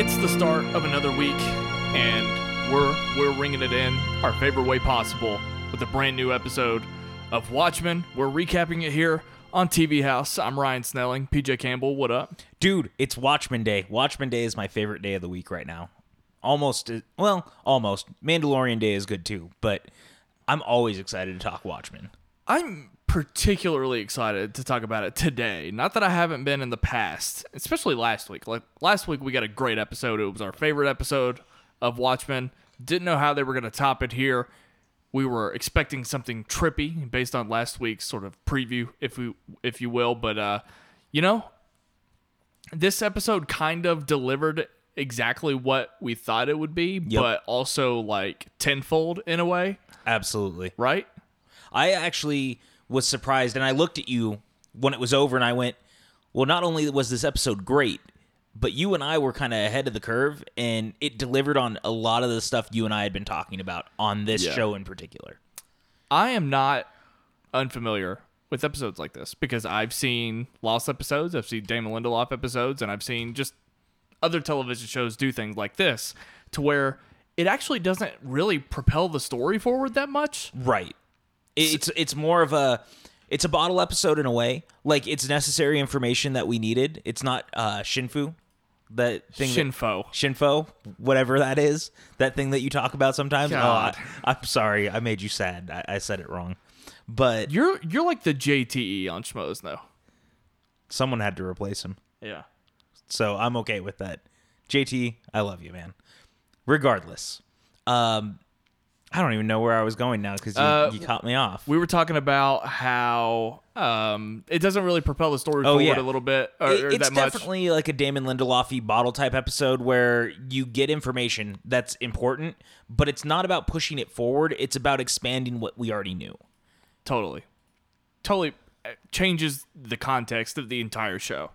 It's the start of another week, and we're we're ringing it in our favorite way possible with a brand new episode of Watchmen. We're recapping it here on TV House. I'm Ryan Snelling. PJ Campbell, what up? Dude, it's Watchmen Day. Watchmen Day is my favorite day of the week right now. Almost, well, almost. Mandalorian Day is good too, but I'm always excited to talk Watchmen. I'm particularly excited to talk about it today. Not that I haven't been in the past, especially last week. Like last week, we got a great episode. It was our favorite episode of Watchmen. Didn't know how they were going to top it here. We were expecting something trippy based on last week's sort of preview, if we, if you will. But uh, you know, this episode kind of delivered exactly what we thought it would be, Yep. but also like tenfold in a way, Absolutely. right? I actually was surprised, and I looked at you when it was over, and I went, "Well, not only was this episode great, but you and I were kind of ahead of the curve, and it delivered on a lot of the stuff you and I had been talking about on this Yeah. show in particular." I am not unfamiliar with episodes like this because I've seen Lost episodes, I've seen Damon Lindelof episodes, and I've seen just other television shows do things like this to where it actually doesn't really propel the story forward that much. Right. It's it's more of a it's a bottle episode in a way. Like it's necessary information that we needed. It's not uh Shinfu, that thing. that- Shinfo. Shinfo, whatever that is, that thing that you talk about sometimes. God. Oh, I, I'm sorry, I made you sad. I, I said it wrong, but You're you're like the JTE on Schmoes though. someone had to replace him, Yeah. so I'm okay with that. JT, I love you, man. Regardless, um, I don't even know where I was going now because you, Uh, you caught me off. We were talking about how um, it doesn't really propel the story Oh, forward yeah. a little bit or, It- or it's that much. definitely like a Damon Lindelofy bottle type episode where you get information that's important, but it's not about pushing it forward. It's about expanding what we already knew. totally totally uh, changes the context of the entire show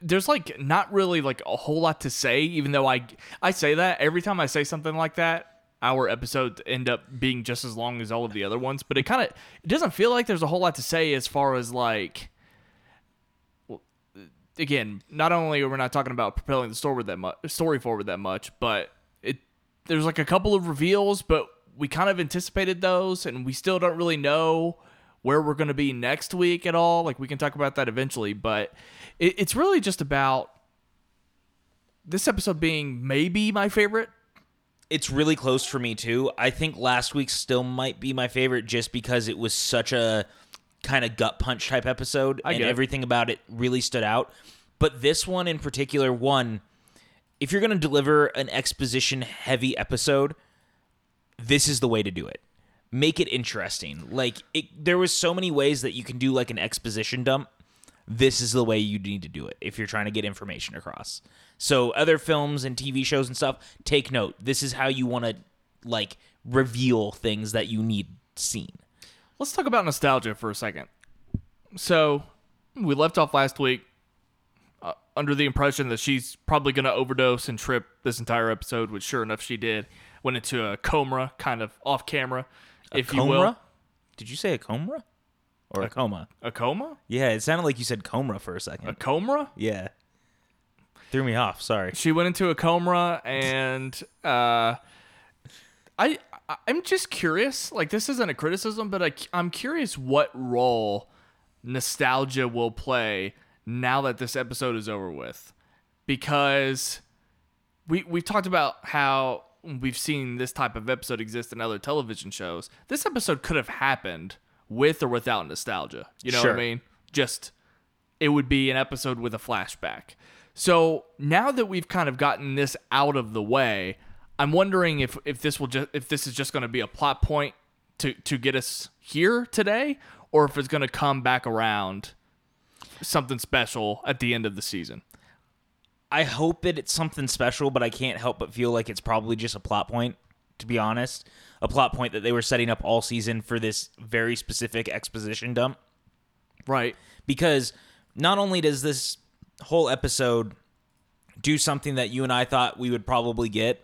there's like not really like a whole lot to say even though i i say that every time i say something like that our episodes end up being just as long as all of the other ones but it kind of it doesn't feel like there's a whole lot to say as far as like well, again not only are we not talking about propelling the story that much story forward that much but it there's like a couple of reveals but we kind of anticipated those and we still don't really know where we're going to be next week at all. Like we can talk about that eventually but it, it's really just about this episode being maybe my favorite It's really close for me too. I think last week still might be my favorite just because it was such a kind of gut punch type episode I and it. everything about it really stood out. But this one in particular, one, if you're going to deliver an exposition heavy episode, this is the way to do it. Make it interesting. Like it, there was so many ways that you can do like an exposition dump. This is the way you need to do it if you're trying to get information across. So other films and TV shows and stuff, take note. This is how you want to like reveal things that you need seen. Let's talk about nostalgia for a second. So, we left off last week uh, under the impression that she's probably going to overdose and trip this entire episode, which sure enough she did. Went into a coma, kind of off camera, if you will. Coma? Did you say a coma or a coma? A coma? Yeah, it sounded like you said coma for a second. A coma? Yeah. Threw me off. Sorry. She went into a coma, and uh, I I- I'm just curious. Like this isn't a criticism, but I, I'm curious what role nostalgia will play now that this episode is over with, because we we've talked about how we've seen this type of episode exist in other television shows. This episode could have happened with or without nostalgia. You know what I mean? Just it would be an episode with a flashback. So now that we've kind of gotten this out of the way, I'm wondering if if this will just if this is just going to be a plot point to to get us here today, or if it's going to come back around something special at the end of the season. I hope that it's something special, but I can't help but feel like it's probably just a plot point, to be honest. A plot point that they were setting up all season for this very specific exposition dump. Right. Because not only does this whole episode do something that you and I thought we would probably get,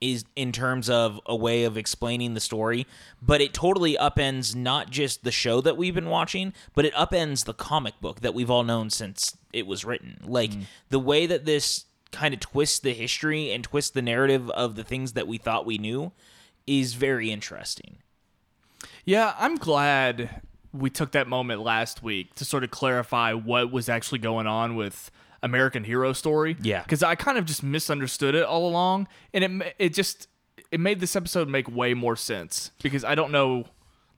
is in terms of a way of explaining the story, but it totally upends not just the show that we've been watching, but it upends the comic book that we've all known since it was written. Like mm. the way that this kind of twist the history and twist the narrative of the things that we thought we knew is very interesting. Yeah, I'm glad we took that moment last week to sort of clarify what was actually going on with American Hero Story. Yeah. because I kind of just misunderstood it all along, and it it just it made this episode make way more sense because I don't know.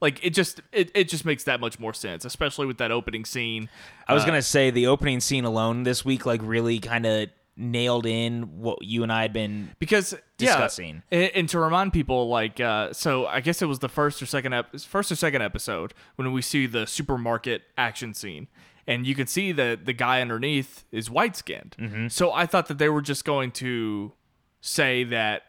Like it just it, it just makes that much more sense, especially with that opening scene. I was Uh, gonna say the opening scene alone this week, like really kind of nailed in what you and I had been. because discussing. Yeah, and, and to remind people, like, uh, so I guess it was the first or second ep- first or second episode when we see the supermarket action scene, and you can see that the guy underneath is white skinned. Mm-hmm. So I thought that they were just going to say that.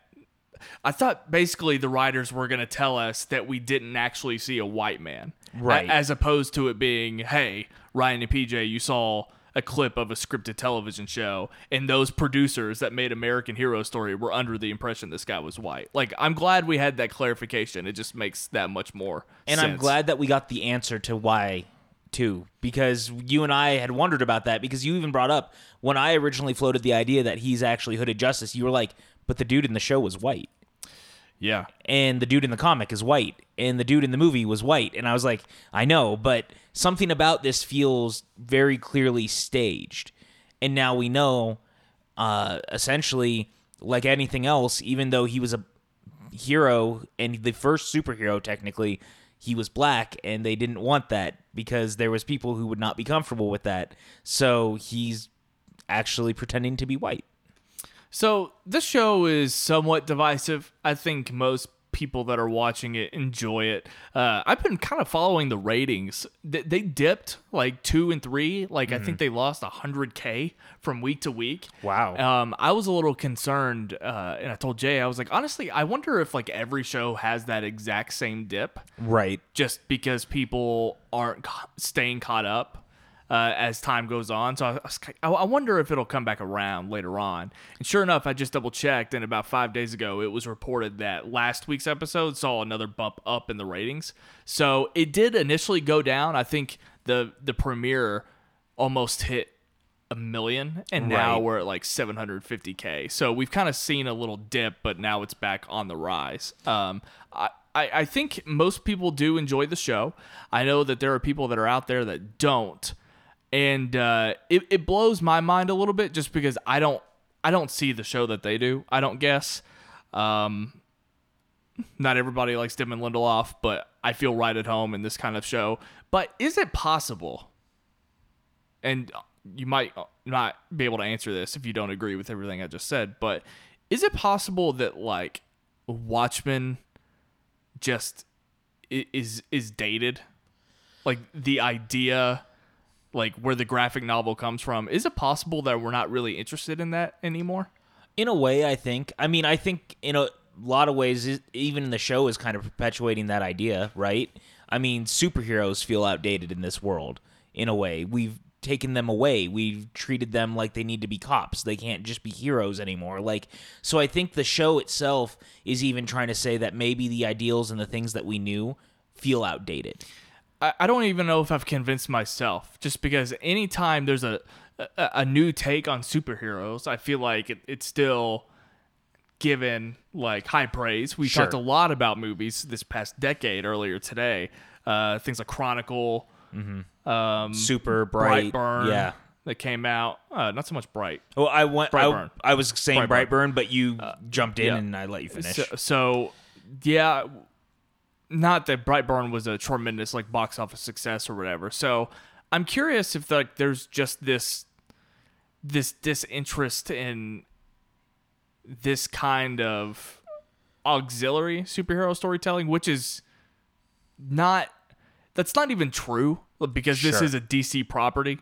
I thought basically the writers were going to tell us that we didn't actually see a white man, a- Right. as opposed to it being, hey, Ryan and PJ, you saw a clip of a scripted television show, and those producers that made American Hero Story were under the impression this guy was white. Like, I'm glad we had that clarification. It just makes that much more. And I'm glad that we got the answer to why too, because you and I had wondered about that. Because you even brought up when I originally floated the idea that he's actually Hooded Justice, you were like, but the dude in the show was white. Yeah. and the dude in the comic is white and the dude in the movie was white and i was like i know but something about this feels very clearly staged. And now we know uh essentially like anything else even though he was a hero and the first superhero technically he was black and they didn't want that because there was people who would not be comfortable with that. So he's actually pretending to be white So this show is somewhat divisive. I think most people that are watching it enjoy it. Uh, I've been kind of following the ratings. They, they dipped like two and three. Like I think they lost hundred k from week to week. Wow. Um, I was a little concerned, uh, and I told Jay I was like, honestly, I wonder if like every show has that exact same dip, right just because people aren't staying caught up. Uh, as time goes on, so I, was I wonder if it'll come back around later on. And sure enough, I just double checked, and about five days ago, it was reported that last week's episode saw another bump up in the ratings. So it did initially go down. I think the the premiere almost hit a million, and now we're at like 750k. So we've kind of seen a little dip, but now it's back on the rise. Um, I, I I think most people do enjoy the show. I know that there are people that are out there that don't, and uh, it it blows my mind a little bit just because I don't I don't see the show that they do. I don't guess. Um, not everybody likes Damon Lindelof, but I feel right at home in this kind of show. But is it possible? And you might not be able to answer this if you don't agree with everything I just said, but is it possible that like Watchmen just is is dated? Like the idea like where the graphic novel comes from, is it possible that we're not really interested in that anymore? in a way i think. I mean i think in a lot of ways even the show is kind of perpetuating that idea right? I mean superheroes feel outdated in this world in a way. We've taken them away. We've treated them like they need to be cops. They can't just be heroes anymore. Like so i think the show itself is even trying to say that maybe the ideals and the things that we knew feel outdated I, I don't even know if I've convinced myself. Just because anytime there's a a, a new take on superheroes, I feel like it, it's still given like high praise. We Sure. talked a lot about movies this past decade earlier today. Uh, things like Chronicle, um, super bright Brightburn, yeah that came out. Uh, not so much Bright. well i went I, Brightburn. I was saying Brightburn. brightburn, but you jumped in yeah. and i let you finish So, so yeah, not that Brightburn was a tremendous like box office success or whatever. So I'm curious if like there's just this this disinterest in this kind of auxiliary superhero storytelling, which is not that's not even true because this Sure. is a DC property.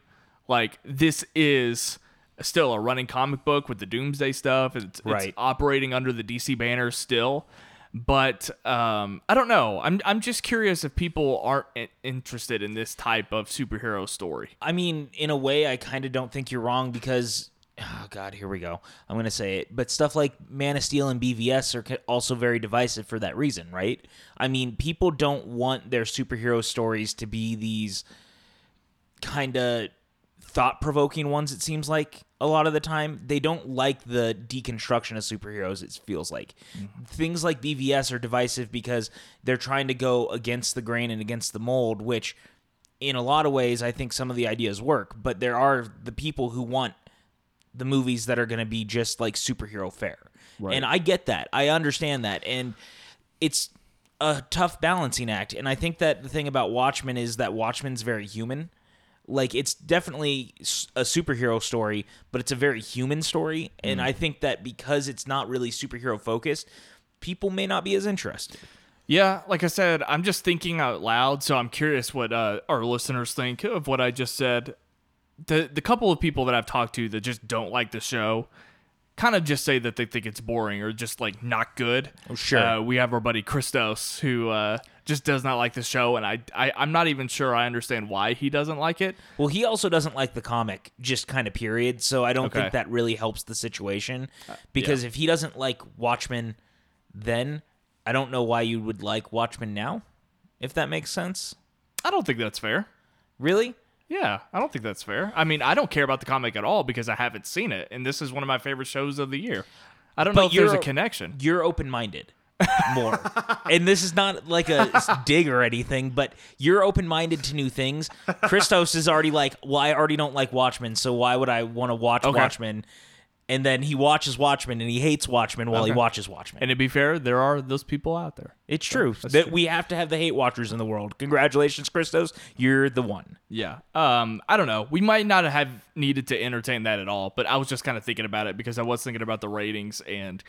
Like this is still a running comic book with the Doomsday stuff. It's, Right. it's operating under the DC banner still. But um, I don't know. I'm I'm just curious if people aren't interested in this type of superhero story. I mean, in a way, I kind of don't think you're wrong because, oh God, here we go. I'm gonna say it, but stuff like Man of Steel and BVS are also very divisive for that reason, right? I mean, people don't want their superhero stories to be these kind of thought provoking ones. It seems like a lot of the time they don't like the deconstruction of superheroes. It feels like mm-hmm. things like BVS are divisive because they're trying to go against the grain and against the mold, which in a lot of ways I think some of the ideas work. But there are the people who want the movies that are going to be just like superhero fare. And I get that. I understand that. And it's a tough balancing act. And I think that the thing about Watchmen is that Watchmen's very human. Like it's definitely a superhero story, but it's a very human story. And I think that because it's not really superhero focused, people may not be as interested. Yeah, like I said, I'm just thinking out loud, so I'm curious what uh, our listeners think of what I just said. The the couple of people that I've talked to that just don't like the show, kind of just say that they think it's boring or just like not good. Oh, sure. Uh, we have our buddy Christos who uh, just does not like the show, and I, I I'm not even sure I understand why he doesn't like it. Well, he also doesn't like the comic, just kind of period. So I don't Okay. Uh, think that really helps the situation. Because if he doesn't like Watchmen, then I don't know why you would like Watchmen now, if that makes sense. I don't think that's fair. Really? Yeah, I don't think that's fair. I mean, I don't care about the comic at all because I haven't seen it, and this is one of my favorite shows of the year. I don't know But if there's a connection. You're open minded more. and this is not like a dig or anything, but you're open minded to new things. Christos is already like, well, I already don't like Watchmen, so why would I want to watch Okay. Watchmen? And then he watches Watchmen and he hates Watchmen while he Okay. watches Watchmen. And to be fair, there are those people out there. It's true that we have to have the hate watchers in the world. Congratulations, Christos. You're the one. Yeah. Um, I don't know. We might not have needed to entertain that at all, but I was just kind of thinking about it because I was thinking about the ratings and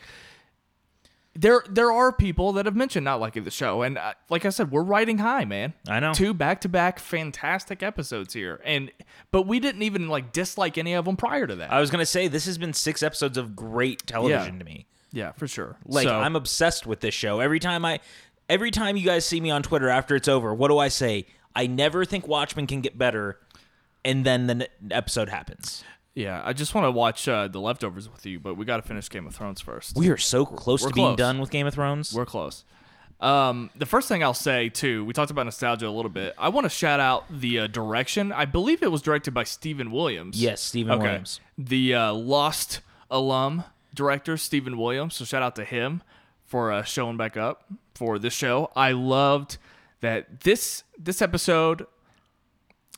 there there are people that have mentioned not liking the show and uh, like I said, we're riding high, man. I know. Two back-to-back fantastic episodes here. And but we didn't even like dislike any of them prior to that. I was gonna say this has been six episodes of great television to me. yeah, for sure. Like So- I'm obsessed with this show. Every time I, every time you guys see me on Twitter after it's over, what do I say? I never think Watchmen can get better, and then the episode happens. Yeah, I just want to watch uh, the leftovers with you, but we got to finish Game of Thrones first. We are so close We're to being done with Game of Thrones. We're close. Um, the first thing I'll say too, we talked about nostalgia a little bit. I want to shout out the uh, direction. I believe it was directed by Stephen Williams. yes, Stephen Okay. Williams. The uh, Lost alum director Stephen Williams. So shout out to him for uh, showing back up for this show. I loved that this this episode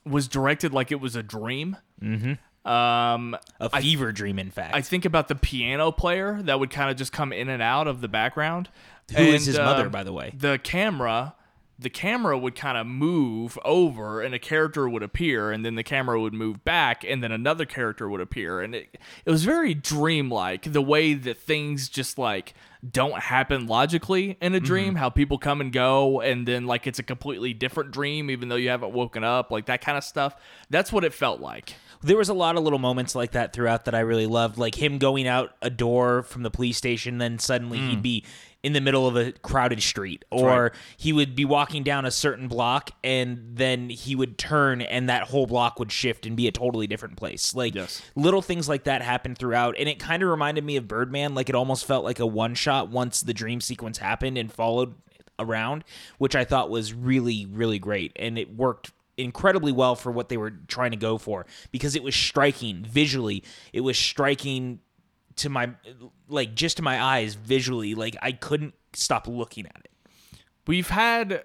was directed like it was a dream. Mm-hmm. Um, A fever dream, in fact. I think about the piano player that would kind of just come in and out of the background. Who is And, his mother, um, by the way? The camera, the camera would kind of move over, and a character would appear, and then the camera would move back, and then another character would appear, and it it was very dreamlike. The way that things just like don't happen logically in a Mm-hmm. dream, how people come and go, and then like it's a completely different dream, even though you haven't woken up, like that kind of stuff. That's what it felt like. There was a lot of little moments like that throughout that I really loved, like him going out a door from the police station, then suddenly he'd be in the middle of a crowded street, or Mm. right. he would be walking down a certain block, and then he would turn, and that whole block would shift and be a totally different place. Like Yes. little things like that happened throughout, and it kind of reminded me of Birdman. Like it almost felt like a one shot once the dream sequence happened and followed around, which I thought was really, really great. And it worked incredibly well for what they were trying to go for because it was striking visually. It was striking to my, like, just to my eyes visually. Like, I couldn't stop looking at it. We've had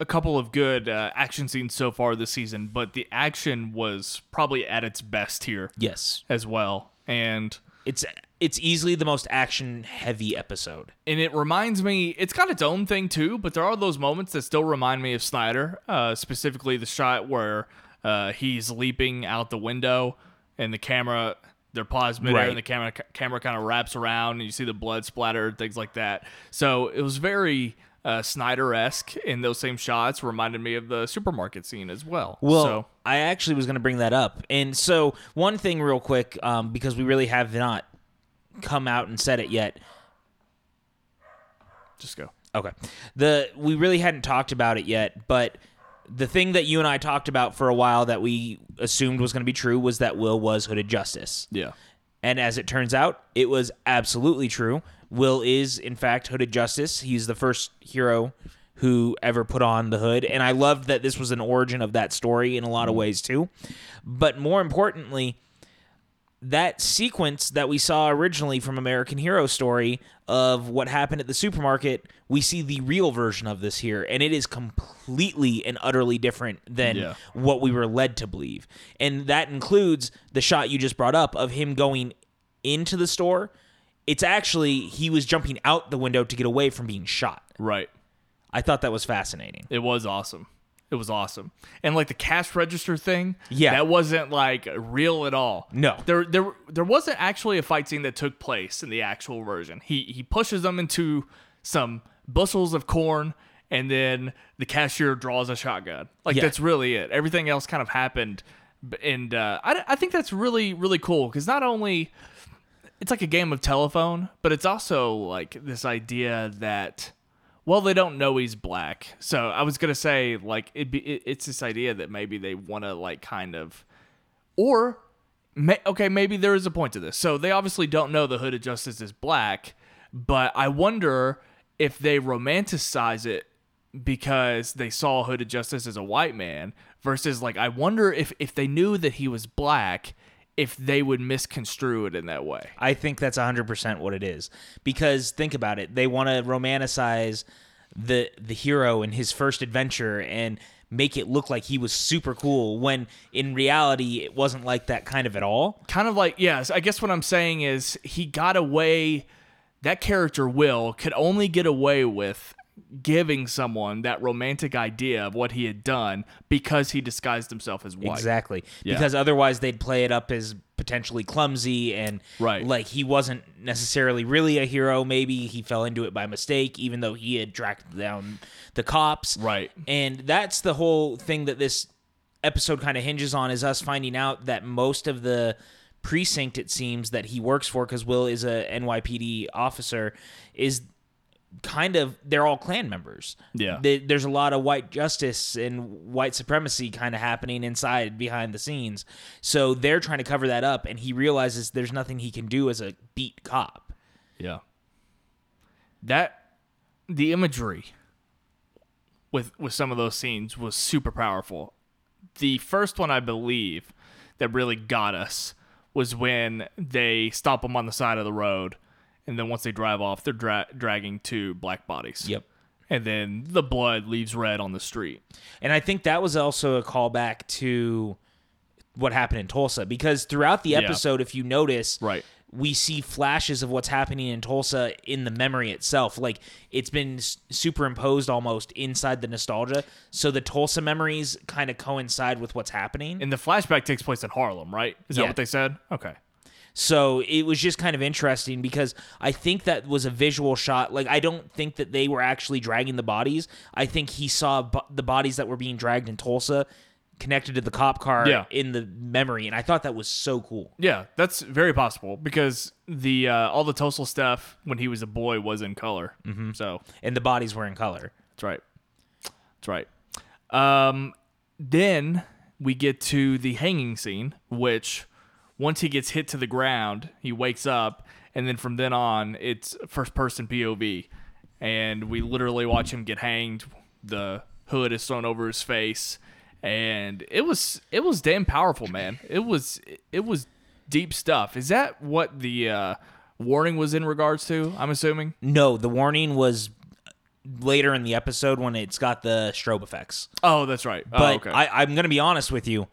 a couple of good uh, action scenes so far this season, but the action was probably at its best here Yes. as well. And It's it's easily the most action heavy episode. and it reminds me it's got its own thing too but there are those moments that still remind me of snyder uh, specifically the shot where uh, he's leaping out the window and the camera they're paused midair Right. and the camera camera kind of wraps around and you see the blood splatter and things like that so it was very uh, snyder-esque in those same shots reminded me of the supermarket scene as well Well, so I actually was going to bring that up. And so, one thing, real quick, um, because we really have not come out and said it yet. just go Okay. The we really hadn't talked about it yet, but the thing that you and I talked about for a while that we assumed was going to be true was that Will was Hooded Justice. yeah And as it turns out, it was absolutely true. Will is, in fact, Hooded Justice. He's the first hero who ever put on the hood. And I loved that this was an origin of that story in a lot of mm. ways too. But more importantly, that sequence that we saw originally from American Hero Story of what happened at the supermarket, we see the real version of this here, and it is completely and utterly different than Yeah. what we were led to believe. And that includes the shot you just brought up of him going into the store. It's actually he was jumping out the window to get away from being shot. Right. I thought that was fascinating. It was awesome. It was awesome. And like the cash register thing, Yeah. that wasn't like real at all. No. There there there wasn't actually a fight scene that took place in the actual version. He he pushes them into some bushels of corn and then the cashier draws a shotgun. Like Yeah. that's really it. Everything else kind of happened and uh, I, I think that's really really cool because not only it's like a game of telephone, but it's also like this idea that well they don't know he's black. So I was gonna say like it be it, it's this idea that maybe they want to like kind of or may, okay maybe there is a point to this. So they obviously don't know the Hooded Justice is black, but I wonder if they romanticize it because they saw Hooded Justice as a white man versus like I wonder if if they knew that he was black if they would misconstrue it in that way. I think that's 100% what it is. Because think about it, they want to romanticize the the hero in his first adventure and make it look like he was super cool when in reality it wasn't like that kind of at all. kind of like yes i guess what i'm saying is he got away that character will could only get away with giving someone that romantic idea of what he had done because he disguised himself as white Exactly. Yeah. Because otherwise they'd play it up as potentially clumsy and Right. like he wasn't necessarily really a hero. Maybe he fell into it by mistake, even though he had tracked down the cops. Right. And that's the whole thing that this episode kind of hinges on is us finding out that most of the precinct it seems that he works for because Will is a NYPD officer is kind of they're all Klan members. Yeah. They- there's a lot of white justice and white supremacy kind of happening inside behind the scenes. So they're trying to cover that up and he realizes there's nothing he can do as a beat cop. Yeah. That the imagery with with some of those scenes was super powerful. The first one I believe that really got us was when they stop him on the side of the road and then once they drive off they're dra- dragging two black bodies. Yep. And then the blood leaves red on the street. And I think that was also a callback to what happened in Tulsa because throughout the Yeah. episode, if you notice, Right. we see flashes of what's happening in Tulsa in the memory itself. Like it's been superimposed almost inside the nostalgia. So the Tulsa memories kind of coincide with what's happening. And the flashback takes place in Harlem, right? Is that Yeah. what they said? Okay. So it was just kind of interesting because I think that was a visual shot. Like I don't think that they were actually dragging the bodies. I think he saw bo- the bodies that were being dragged in Tulsa connected to the cop car Yeah. in the memory, and I thought that was so cool. Yeah, that's very possible because the uh, all the Tulsa stuff when he was a boy was in color. Mm-hmm. So And the bodies were in color. that's right. That's right. Um, then we get to the hanging scene, which once he gets hit to the ground, he wakes up, and then from then on, it's first person POV, and we literally watch him get hanged. The hood is thrown over his face, and it was it was damn powerful, man. It was it was deep stuff. Is that what the uh, warning was in regards to? I'm assuming. No, the warning was later in the episode when it's got the strobe effects. Oh, that's right. But oh, okay. I, I'm going to be honest with you.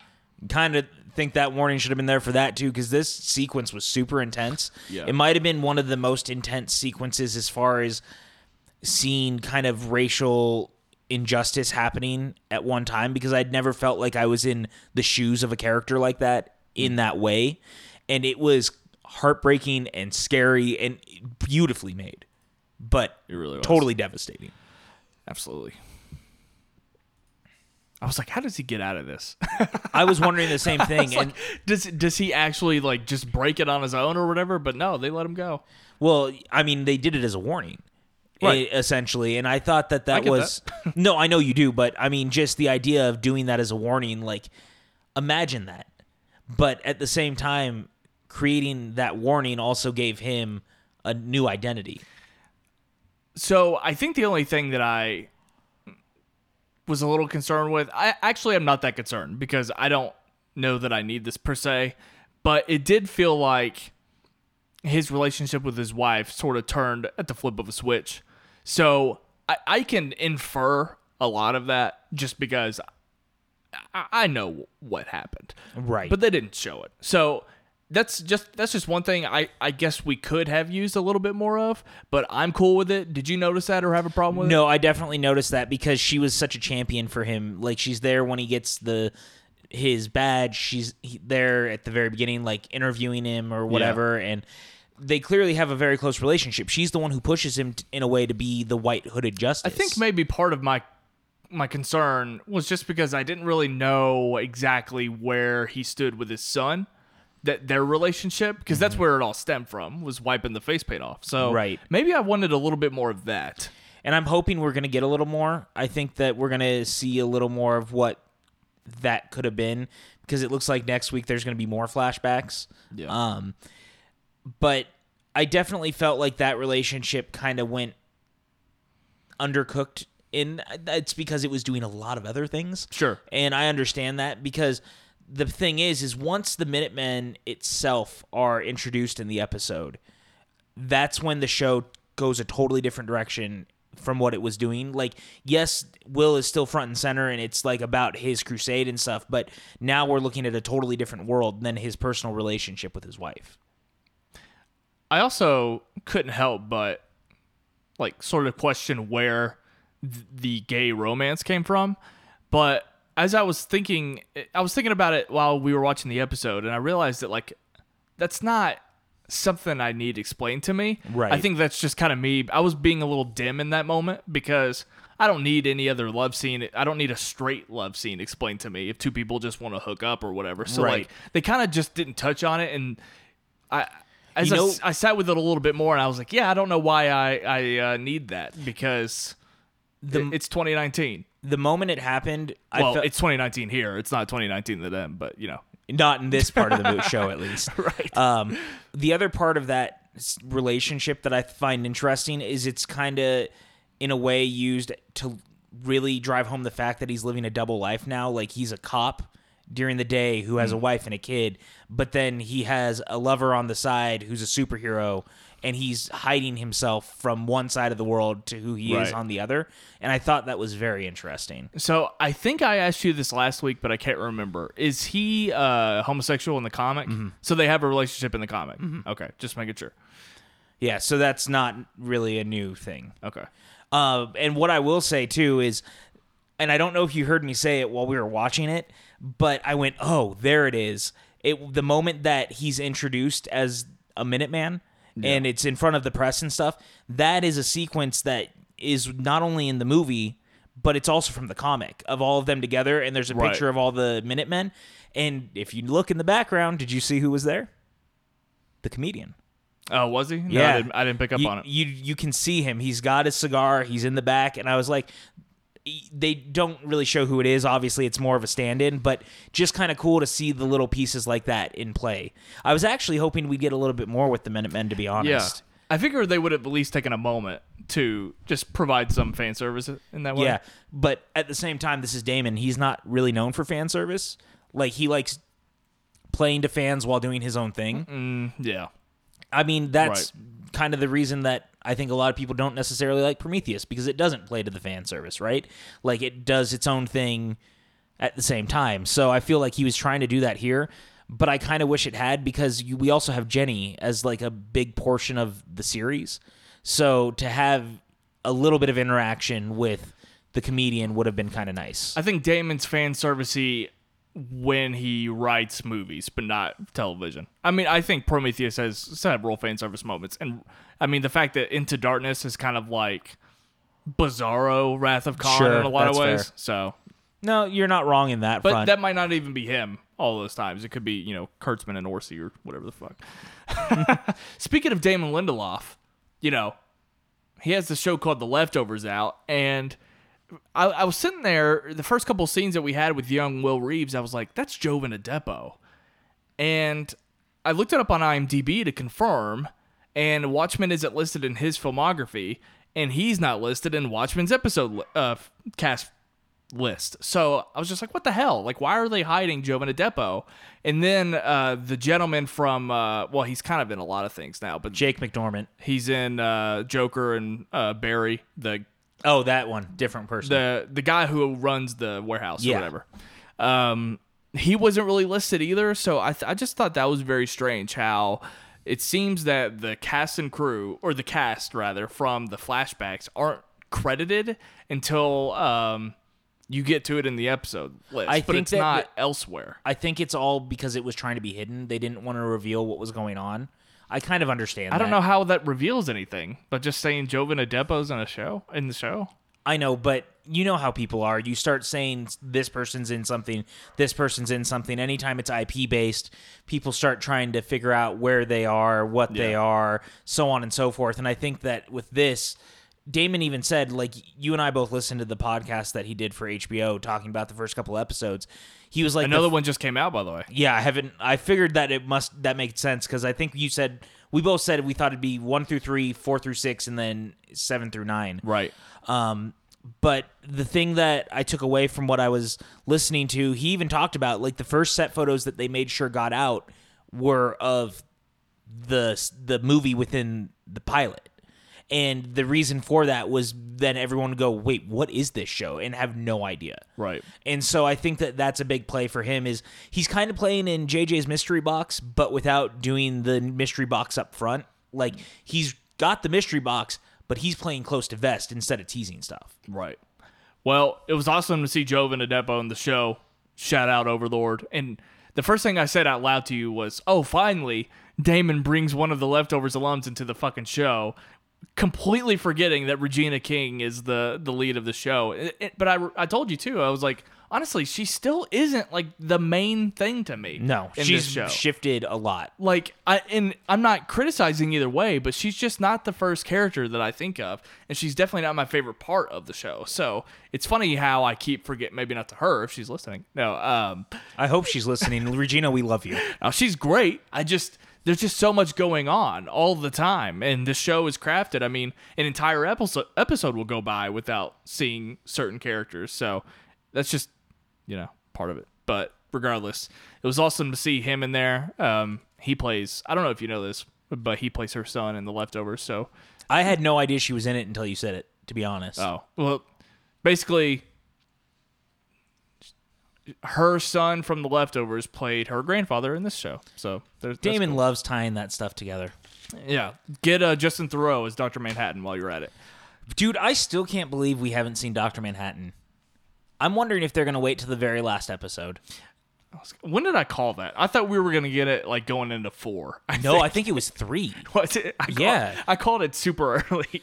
Kind of think that warning should have been there for that too, because this sequence was super intense. Yeah. It might have been one of the most intense sequences as far as seeing kind of racial injustice happening at one time, because I'd never felt like I was in the shoes of a character like that in mm. that way. And it was heartbreaking and scary and beautifully made, but It really was. totally devastating. Absolutely. I was like, how does he get out of this? I was wondering the same thing. and does does he actually like just break it on his own or whatever? But no, they let him go. Well, I mean, they did it as a warning, Right. essentially, and I thought that that was no. I know you do, but I mean, just the idea of doing that as a warning, like, imagine that. But at the same time, creating that warning also gave him a new identity. So I think the only thing that I was a little concerned with. I actually I'm not that concerned because I don't know that I need this per se, but it did feel like his relationship with his wife sort of turned at the flip of a switch. So I, I can infer a lot of that just because I, I know what happened. Right. But they didn't show it. So that's just that's just one thing I, I guess we could have used a little bit more of, but I'm cool with it. Did you notice that or have a problem with it? No, I definitely noticed that because she was such a champion for him. Like she's there when he gets the his badge. She's there at the very beginning, like interviewing him or whatever, and they clearly have a very close relationship. She's the one who pushes him t- in a way to be the white hooded justice. I think maybe part of my my concern was just because I didn't really know exactly where he stood with his son, that their relationship, because that's where it all stemmed from, was wiping the face paint off. So Right. maybe I wanted a little bit more of that. and I'm hoping we're going to get a little more. I think that we're going to see a little more of what that could have been because it looks like next week there's going to be more flashbacks. Yeah. Um, but I definitely felt like that relationship kind of went undercooked. In it's because it was doing a lot of other things. Sure. and I understand that because the thing is, is once the Minutemen itself are introduced in the episode, that's when the show goes a totally different direction from what it was doing. Like, yes, Will is still front and center and it's like about his crusade and stuff, but now we're looking at a totally different world than his personal relationship with his wife. I also couldn't help but like sort of question where th- the gay romance came from. But as I was thinking, I was thinking about it while we were watching the episode, and I realized that like that's not something I need explained to me. Right. I think that's just kind of me. I was being a little dim in that moment because I don't need any other love scene. I don't need a straight love scene explained to me if two people just want to hook up or whatever. So Right. like they kind of just didn't touch on it, and I. As You I know- s- I, sat with it a little bit more, and I was like, "Yeah, I don't know why I I uh, need that because The- it's 2019. The moment it happened, I Well, felt it's 2019 here. It's not 2019 to them, but you know, not in this part of the show at least. right? Um, the other part of that relationship that I find interesting is it's kind of, in a way, used to really drive home the fact that he's living a double life now. Like he's a cop during the day who has a wife and a kid, but then he has a lover on the side who's a superhero. And he's hiding himself from one side of the world to who he is on the other. And I thought that was very interesting. So I think I asked you this last week, but I can't remember. Is he uh, homosexual in the comic? Mm-hmm. So they have a relationship in the comic. Okay, just making sure. Yeah, so that's not really a new thing. Okay. Uh, and what I will say too is, and I don't know if you heard me say it while we were watching it, but I went, "Oh, there it is." It the moment that he's introduced as a Minuteman, and it's in front of the press and stuff. That is a sequence that is not only in the movie, but it's also from the comic of all of them together. And there's a Right. picture of all the Minutemen. And if you look in the background, did you see who was there? The comedian. Oh, was he? No, Yeah, I didn't, I didn't pick up you, on it. You you can see him. He's got his cigar. He's in the back, and I was like, they don't really show who it is. Obviously, it's more of a stand-in, but just kind of cool to see the little pieces like that in play. I was actually hoping we'd get a little bit more with the Minutemen, to be honest. Yeah. I figured they would have at least taken a moment to just provide some fan service in that way. Yeah, but at the same time, this is Damon. He's not really known for fan service. Like he likes playing to fans while doing his own thing. Mm, yeah. I mean, that's kind of the reason that I think a lot of people don't necessarily like Prometheus because it doesn't play to the fan service, right? Like it does its own thing at the same time. So I feel like he was trying to do that here, but I kind of wish it had because you, we also have Jenny as like a big portion of the series. So to have a little bit of interaction with the comedian would have been kind of nice. I think Damon's fan servicey when he writes movies, but not television. I mean, I think Prometheus has several fan service moments, and I mean the fact that Into Darkness is kind of like Bizarro Wrath of Khan Sure, in a lot of ways. fair. So, No, you're not wrong in that but front. that might not even be him all those times. It could be you know Kurtzman and Orsi or whatever the fuck. Speaking of Damon Lindelof, you know he has the show called The Leftovers out, and I, I was sitting there the first couple scenes that we had with young Will Reeves. I was like, "That's Jovan Adepo," and I looked it up on IMDb to confirm, and Watchmen isn't listed in his filmography, and he's not listed in Watchmen's episode uh, cast list. So I was just like, what the hell? Like, why are they hiding Jovan Adepo? And then uh, the gentleman from, uh, well, he's kind of in a lot of things now, but Jake McDorman. he's in uh, Joker and uh, Barry, the Oh, that one, different person. the the guy who runs the warehouse Yeah. or whatever. Um, he wasn't really listed either, so I th- I just thought that was very strange how it seems that the cast and crew or the cast rather from the flashbacks aren't credited until um you get to it in the episode list, I but think it's not the- elsewhere. I think it's all because it was trying to be hidden. They didn't want to reveal what was going on. I kind of understand. I don't that. know how that reveals anything, but just saying Jovan Adepo's in a show in the show. I know, but you know how people are. You start saying this person's in something, this person's in something. Anytime it's IP based, people start trying to figure out where they are, what they are, so on and so forth. And I think that with this, Damon even said, like, you and I both listened to the podcast that he did for HBO talking about the first couple episodes. He was like, the Another one just came out, by the way. yeah, I haven't. I figured that it must that makes sense because I think you said we both said we thought it'd be one through three, four through six, and then seven through nine. Right. Um, but the thing that I took away from what I was listening to, he even talked about like the first set photos that they made sure got out were of the the movie within the pilot. And the reason for that was then everyone would go, "Wait, what is this show?" and have no idea. Right. And so I think that that's a big play for him is he's kind of playing in JJ's mystery box but without doing the mystery box up front. Like he's got the mystery box but he's playing close to vest instead of teasing stuff. Right. Well, it was awesome to see Jovan Adepo in the show. Shout out Overlord. And the first thing I said out loud to you was, "Oh, finally, Damon brings one of the leftovers alums into the fucking show." Completely forgetting that Regina King is the the lead of the show. It- it- but I I told you too. I was like, honestly, she still isn't like the main thing to me. No, in she's this show. shifted a lot. like I and I'm not criticizing either way, but she's just not the first character that I think of, and she's definitely not my favorite part of the show. So it's funny how I keep forget maybe not to her if she's listening. No, um, I hope she's listening. Regina, we love you. now she's great. I just there's just so much going on all the time, and the show is crafted. I mean, an entire episode episode will go by without seeing certain characters. So that's just you know part of it. But regardless, it was awesome to see him in there. Um, he plays. I don't know if you know this, but he plays her son in the leftovers. So I had no idea she was in it until you said it, to be honest. oh well, basically. Her son from the leftovers played her grandfather in this show, so there's Damon cool. loves tying that stuff together. Yeah, get uh, Justin Theroux as Doctor Manhattan while you're at it. Dude, I still can't believe we haven't seen Dr. Manhattan. I'm wondering if they're going to wait to the very last episode. When did I call that? I thought we were gonna get it like going into four. I No, think. I think it was three. Was it? I called- Yeah. I called it super early,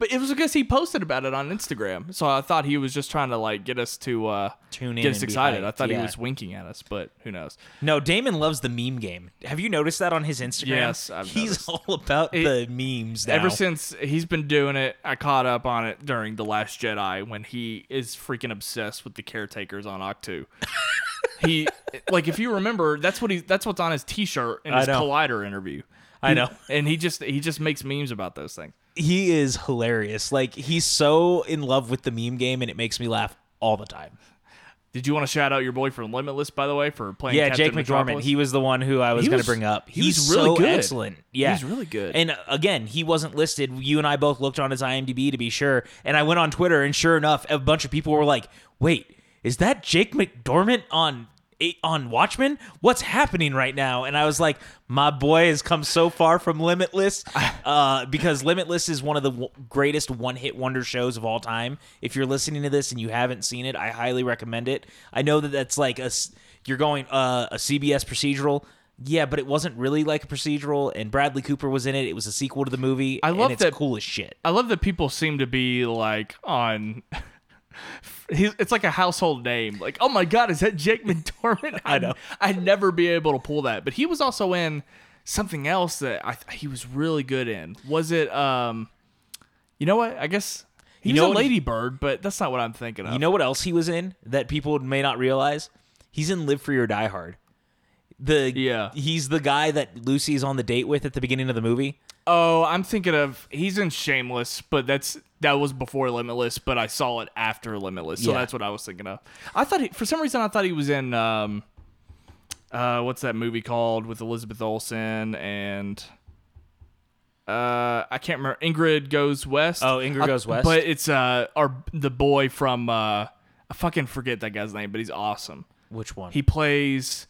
but it was because he posted about it on Instagram. So I thought he was just trying to like get us to uh, Tune in get us excited. I thought yeah. he was winking at us, but who knows? No, Damon loves the meme game. Have you noticed that on his Instagram? Yes, I've He's noticed. all about the memes now. Ever since he's been doing it, I caught up on it during the Last Jedi when he is freaking obsessed with the caretakers on Ahch-To. he like if you remember, that's what he that's what's on his T-shirt in his. Collider interview. I know. and he just he just makes memes about those things. He is hilarious. Like he's so in love with the meme game, and it makes me laugh all the time. Did you want to shout out your boy from Limitless, by the way, for playing? Yeah, Captain Jake McDorman. Metropolis? He was the one who I was He going to was- bring up. he's He's, really so good. excellent. Yeah, He's really good. And again, he wasn't listed. You and I both looked on his IMDb to be sure. And I went on Twitter, and sure enough, a bunch of people were like, "Wait, is that Jake McDorman on?" On Watchmen, what's happening right now? And I was like, my boy has come so far from Limitless, uh, because Limitless is one of the w- greatest one-hit wonder shows of all time. If you're listening to this and you haven't seen it, I highly recommend it. I know that that's like a you're going uh, a CBS procedural. Yeah, but it wasn't really like a procedural, and Bradley Cooper was in it. It was a sequel to the movie. I love and it's that- cool as shit. I love that people seem to be like on. He's, it's like a household name. Like, oh my god, is that Jake McDorman? I know. I'd, never be able to pull that. But he was also in something else that I he was really good in. Was it? um You know what? I guess he You was know a what- Lady Bird, but that's not what I'm thinking of. You know what else he was in that people may not realize? He's in Live Free or Die Hard. The Yeah. he's the guy that Lucy's on the date with at the beginning of the movie. Oh, I'm thinking of he's in Shameless, but that's that was before Limitless, but I saw it after Limitless, so Yeah. that's what I was thinking of. I thought he, for some reason I thought he was in um, uh, what's that movie called with Elizabeth Olsen and uh, I can't remember. Ingrid Goes West. Oh, Ingrid I- Goes West? But it's uh, our the boy from uh, I fucking forget that guy's name, but he's awesome. Which one? He plays.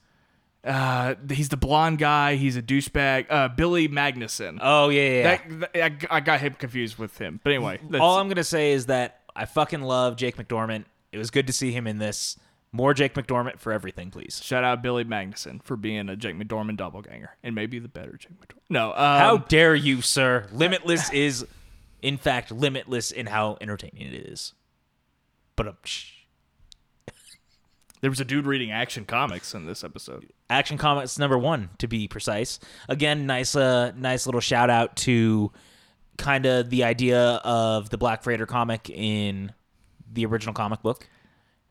Uh, he's the blonde guy. He's a douchebag. Uh, Billy Magnuson. oh yeah, yeah. That, that- I, I got him confused with him. But anyway, All I'm gonna say is that I fucking love Jake McDorman. It was good to see him in this. More Jake McDorman for everything, please. shout out Billy Magnuson for being a Jake McDorman doppelganger and maybe the better Jake McDorman. No, um, How dare you, sir? Limitless is, in fact, limitless in how entertaining it is. But um, shh. There was a dude reading Action Comics in this episode. Action Comics number one, to be precise. Again, nice, uh, nice little shout out to kind of the idea of the Black Freighter comic in the original comic book.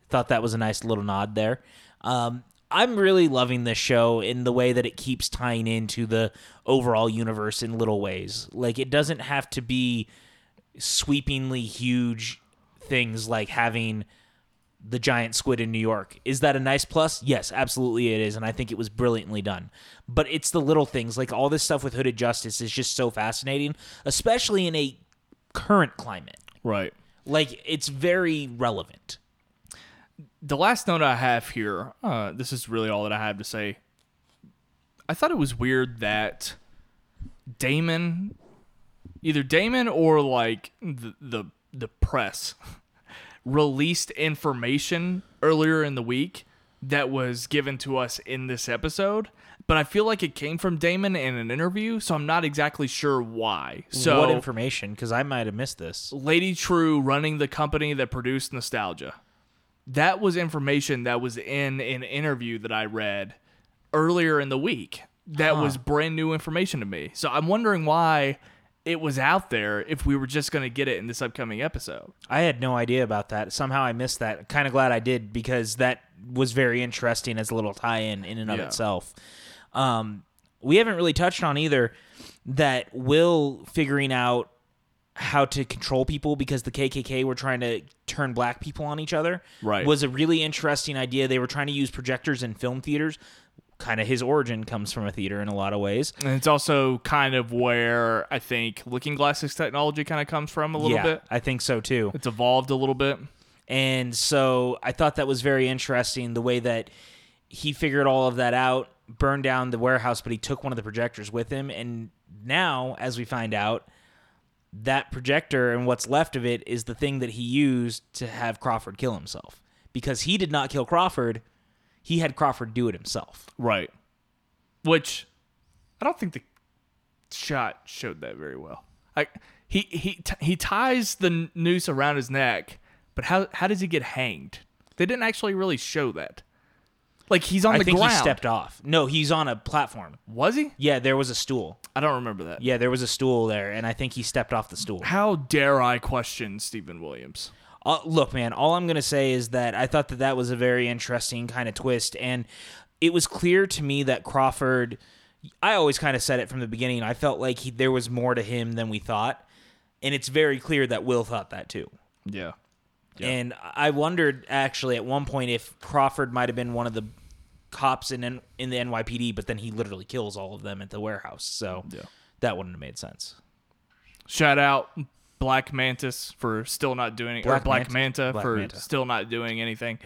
Thought that was a nice little nod there. Um, I'm really loving this show in the way that it keeps tying into the overall universe in little ways. Like it doesn't have to be sweepingly huge things like having the giant squid in New York. Is that a nice plus? Yes, absolutely it is, and I think it was brilliantly done. But it's the little things, like all this stuff with Hooded Justice is just so fascinating, especially in a current climate. Right. Like it's very relevant. The last note I have here, uh, this is really all that I have to say. I thought it was weird that Damon, either Damon or like the the, the press, released information earlier in the week that was given to us in this episode. But I feel like it came from Damon in an interview, so I'm not exactly sure why. So what information? Because I might have missed this. Lady True running the company that produced Nostalgia. That was information that was in an interview that I read earlier in the week. That was brand new information to me. So I'm wondering why it was out there if we were just going to get it in this upcoming episode. I had no idea about that. Somehow I missed that. Kind of glad I did because that was very interesting as a little tie-in in and of Yeah. itself. Um, we haven't really touched on either that Will figuring out how to control people because the KKK were trying to turn black people on each other. Right. Was a really interesting idea. They were trying to use projectors in film theaters. Kind of his origin comes from a theater in a lot of ways. And it's also kind of where I think looking glasses technology kind of comes from a little yeah, bit. I think so too. It's evolved a little bit. And so I thought that was very interesting the way that he figured all of that out, burned down the warehouse, but he took one of the projectors with him. And now, as we find out, that projector and what's left of it is the thing that he used to have Crawford kill himself. Because he did not kill Crawford, he had Crawford do it himself. Right. Which I don't think the shot showed that very well. Like he he t- he ties the noose around his neck, but how how does he get hanged? They didn't actually really show that. Like he's on I the think ground. he stepped off. No, he's on a platform. Was he? Yeah, there was a stool. I don't remember that. Yeah, there was a stool there, and I think he stepped off the stool. How dare I question Stephen Williams? Uh, look, man, all I'm going to say is that I thought that that was a very interesting kind of twist. And it was clear to me that Crawford, I always kind of said it from the beginning. I felt like he, there was more to him than we thought. And it's very clear that Will thought that too. Yeah. Yeah. And I wondered actually at one point if Crawford might have been one of the cops in in the NYPD, but then he literally kills all of them at the warehouse. So Yeah. that wouldn't have made sense. Shout out Black Mantis for still not doing Black or Black Manta. Manta, Black for Manta. still not doing anything.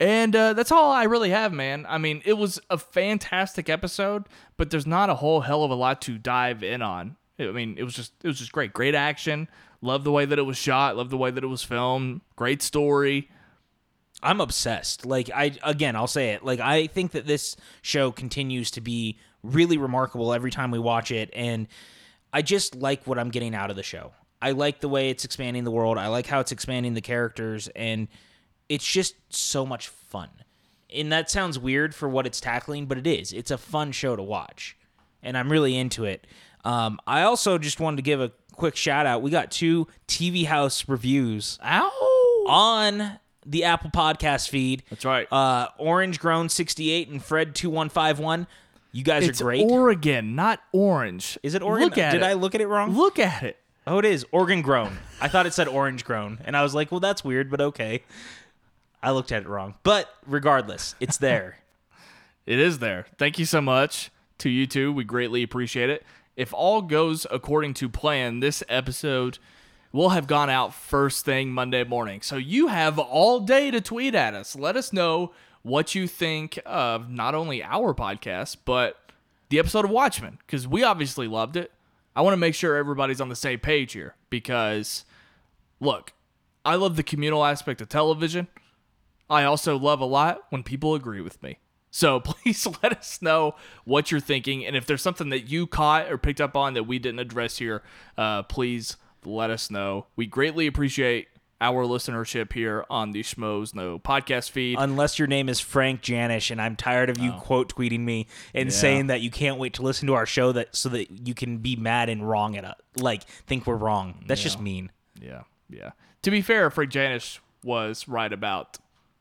And uh, that's all I really have, man. I mean, it was a fantastic episode, but there's not a whole hell of a lot to dive in on. I mean, it was just it was just great, great action. Love the way that it was shot. Love the way that it was filmed. Great story. I'm obsessed. Like I again, I'll say it. Like I think that this show continues to be really remarkable every time we watch it and I just like what I'm getting out of the show. I like the way it's expanding the world. I like how it's expanding the characters and it's just so much fun. And that sounds weird for what it's tackling, but it is. It's a fun show to watch. And I'm really into it. Um, I also just wanted to give a quick shout out. We got two TV House reviews Ow! on the Apple Podcast feed. That's right. Uh, Orange Grown 68 and Fred 2151. You guys It's are great. Oregon, not orange. Is it Oregon? Look at Did it. I look at it wrong? Look at it. Oh, it is organ grown. I thought it said orange grown, and I was like, well, that's weird, but okay. I looked at it wrong, but regardless, it's there. It is there. Thank you so much to you two. We greatly appreciate it. If all goes according to plan, this episode will have gone out first thing Monday morning. So you have all day to tweet at us. Let us know what you think of not only our podcast, but the episode of Watchmen, because we obviously loved it. I want to make sure everybody's on the same page here because, look, I love the communal aspect of television. I also love a lot when people agree with me. So please let us know what you're thinking. And if there's something that you caught or picked up on that we didn't address here, uh, please let us know. We greatly appreciate our listenership here on the Schmoes Know podcast feed. Unless your name is Frank Janish, and I'm tired of you oh. quote tweeting me and saying that you can't wait to listen to our show that so that you can be mad and wrong at us, like think we're wrong. That's just mean. yeah, yeah. To be fair, Frank Janish was right about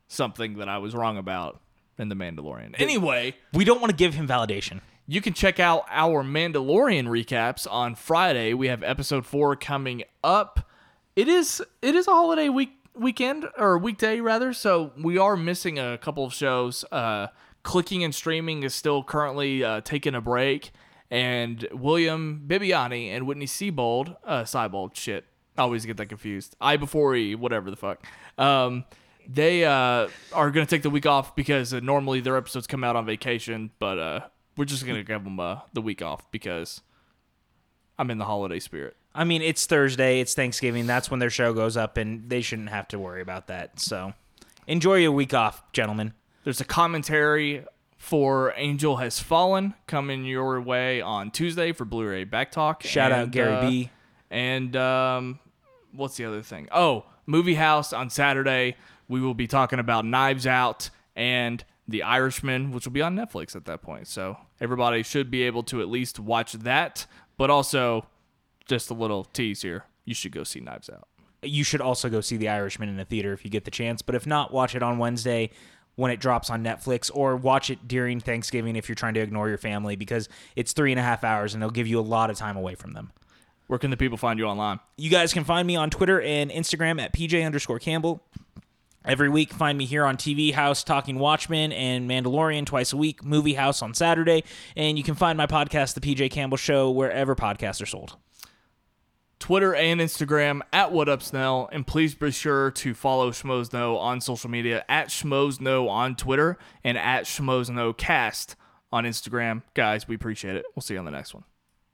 something that I was wrong about in The Mandalorian. Anyway. We don't want to give him validation. You can check out our Mandalorian recaps on Friday. We have episode four coming up. It is it is a holiday week weekend or weekday rather, so we are missing a couple of shows. Uh, clicking and streaming is still currently uh, taking a break, and William Bibbiani and Witney Seibold, uh, Seibold, shit, I always get that confused. I before E, whatever the fuck. Um, they uh, are going to take the week off because uh, normally their episodes come out on vacation, but uh, we're just going to give them uh, the week off because I'm in the holiday spirit. I mean, it's Thursday, it's Thanksgiving. That's when their show goes up, and they shouldn't have to worry about that. So enjoy your week off, gentlemen. There's a commentary for Angel Has Fallen coming your way on Tuesday for Blu-ray Back Talk. Shout out And, Gary uh, B. And um, what's the other thing? Oh, Movie House on Saturday. We will be talking about Knives Out and The Irishman, which will be on Netflix at that point. So everybody should be able to at least watch that. But also, just a little tease here: you should go see Knives Out. You should also go see The Irishman in a theater if you get the chance. But if not, watch it on Wednesday when it drops on Netflix, or watch it during Thanksgiving if you're trying to ignore your family because it's three and a half hours and it'll give you a lot of time away from them. Where can the people find you online? You guys can find me on Twitter and Instagram at PJ underscore Campbell. Every week, find me here on TV House talking Watchmen and Mandalorian twice a week, Movie House on Saturday, and you can find my podcast, The PJ Campbell Show, wherever podcasts are sold. Twitter and Instagram at What Up Snell, and please be sure to follow Schmoes Know on social media at Schmoes Know on Twitter and at Schmoes Know Cast on Instagram. Guys, we appreciate it. We'll see you on the next one.